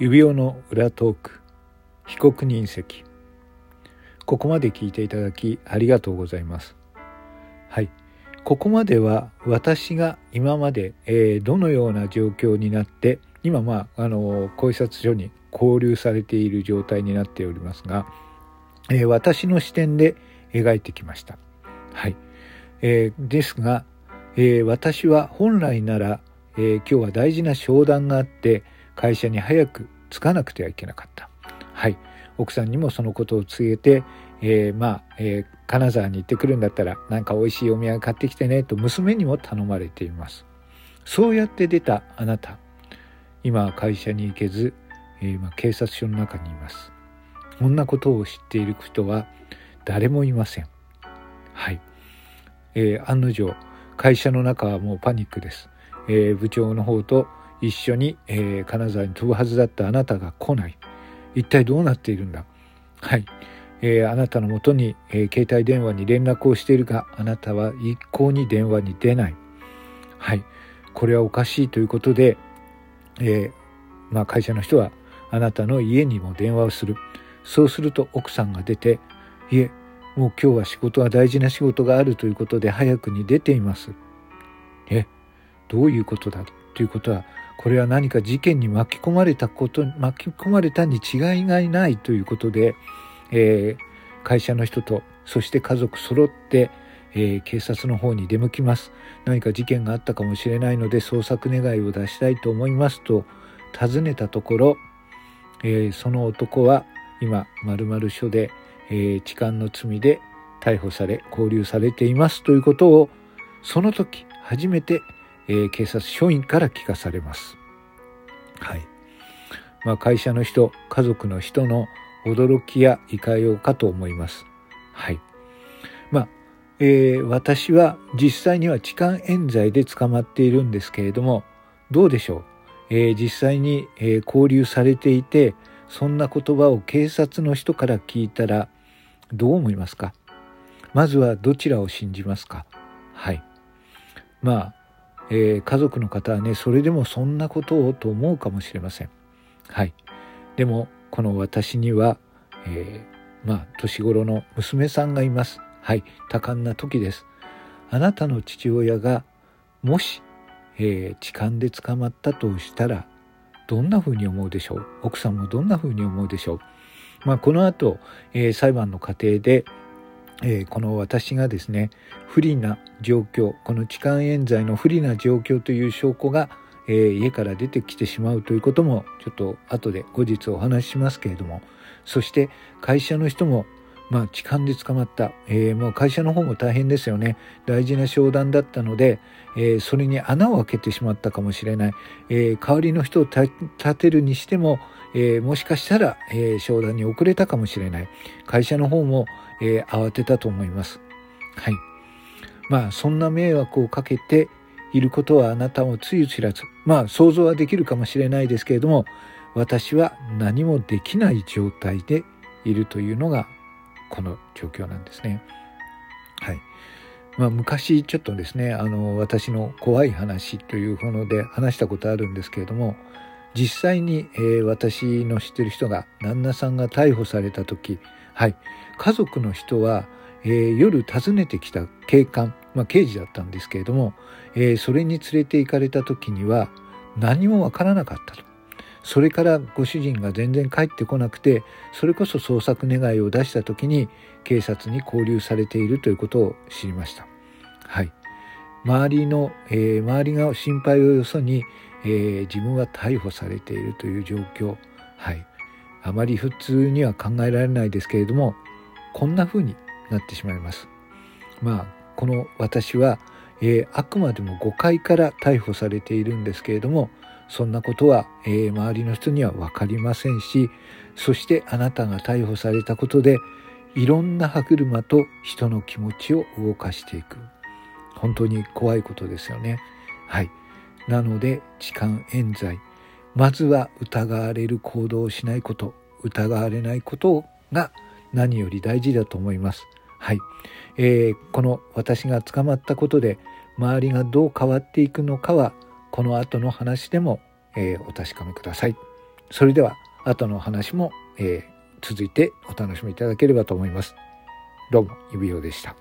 指輪の裏トーク。被告人席。ここまで聞いていただきありがとうございます。はい。ここまでは私が今まで、えー、どのような状況になって今まああの警察署に交流されている状態になっておりますが、えー、私の視点で描いてきました。はい、えー、ですが、え私は本来なら、え今日は大事な商談があって会社に早く着かなくてはいけなかった。はい。奥さんにもそのことを告げて、えー、まあ、えー、金沢に行ってくるんだったら、なんか美味しいお土産買ってきてね、と娘にも頼まれています。そうやって出たあなた。今は会社に行けず、えー、まあ、警察署の中にいます。こんなことを知っている人は誰もいません。はい。えー、案の定、会社の中はもうパニックです。えー、部長の方と一緒に、えー、金沢に飛ぶはずだったあなたが来ない。一体どうなっているんだ？はい。えー、あなたのもとに、えー、携帯電話に連絡をしているが、あなたは一向に電話に出ない。はい。これはおかしいということで、えまあ、会社の人はあなたの家にも電話をする。そうすると奥さんが出て、いえ、もう今日は仕事は大事な仕事があるということで早くに出ています。え、どういうことだ？ということは、これは何か事件に巻き込まれたこと、巻き込まれたに違いがないということで、えー、会社の人と、そして家族揃って、えー、警察の方に出向きます。何か事件があったかもしれないので捜索願いを出したいと思いますと尋ねたところ、えー、その男は今、〇〇署で、え、痴漢の罪で逮捕され、拘留されていますということを、その時初めてえー、警察署員から聞かされます。はい。まあ、会社の人、家族の人の驚きやいかようかと思います。はい。まあ、えー、私は実際には痴漢冤罪で捕まっているんですけれども、どうでしょう？えー、実際に、えー、交流されていて、そんな言葉を警察の人から聞いたら、どう思いますか？まずはどちらを信じますか？はい。まあ、えー、家族の方はねそれでもそんなことをと思うかもしれません。はい。でもこの私には、えー、まあ年頃の娘さんがいます。はい。多感な時です。あなたの父親がもし、えー、痴漢で捕まったとしたらどんなふうに思うでしょう？奥さんもどんなふうに思うでしょう？まあ、この後、えー、裁判の過程で、えー、この私がですね不利な状況この痴漢冤罪の不利な状況という証拠が、えー、家から出てきてしまうということもちょっと後で後日お話ししますけれどもそして会社の人もまあ痴漢で捕まった、えー、もう会社の方も大変ですよね。大事な商談だったので、えー、それに穴を開けてしまったかもしれない、えー、代わりの人を立てるにしても、えもしかしたら、え商談に遅れたかもしれない。会社の方も、え慌てたと思います。はい。まあそんな迷惑をかけていることはあなたもつゆ知らず。まあ想像はできるかもしれないですけれども私は何もできない状態でいるというのがこの状況なんですね。はい。まあ、昔ちょっとですねあの私の怖い話というもので話したことあるんですけれども実際に、えー、私の知ってる人が旦那さんが逮捕された時はい家族の人はえー、夜訪ねてきた警官、まあ、刑事だったんですけれども、えー、それに連れて行かれた時には何もわからなかったと。それからご主人が全然帰ってこなくて、それこそ捜索願いを出した時に警察に拘留されているということを知りました。はい。周りの、えー、周りが心配をよそに、えー、自分は逮捕されているという状況。はい。あまり普通には考えられないですけれども、こんな風になってしまいます。まあこの私は、えー、あくまでも誤解から逮捕されているんですけれどもそんなことは、えー、周りの人には分かりませんしそしてあなたが逮捕されたことでいろんな歯車と人の気持ちを動かしていく。本当に怖いことですよね。はい。なので痴漢冤罪。まずは疑われる行動をしないこと。疑われないことが何より大事だと思います。はい、えー、この私が捕まったことで周りがどう変わっていくのかはこの後の話でも、えー、お確かめください。それでは後の話も、えー、続いてお楽しみいただければと思います。どうも、指輪でした。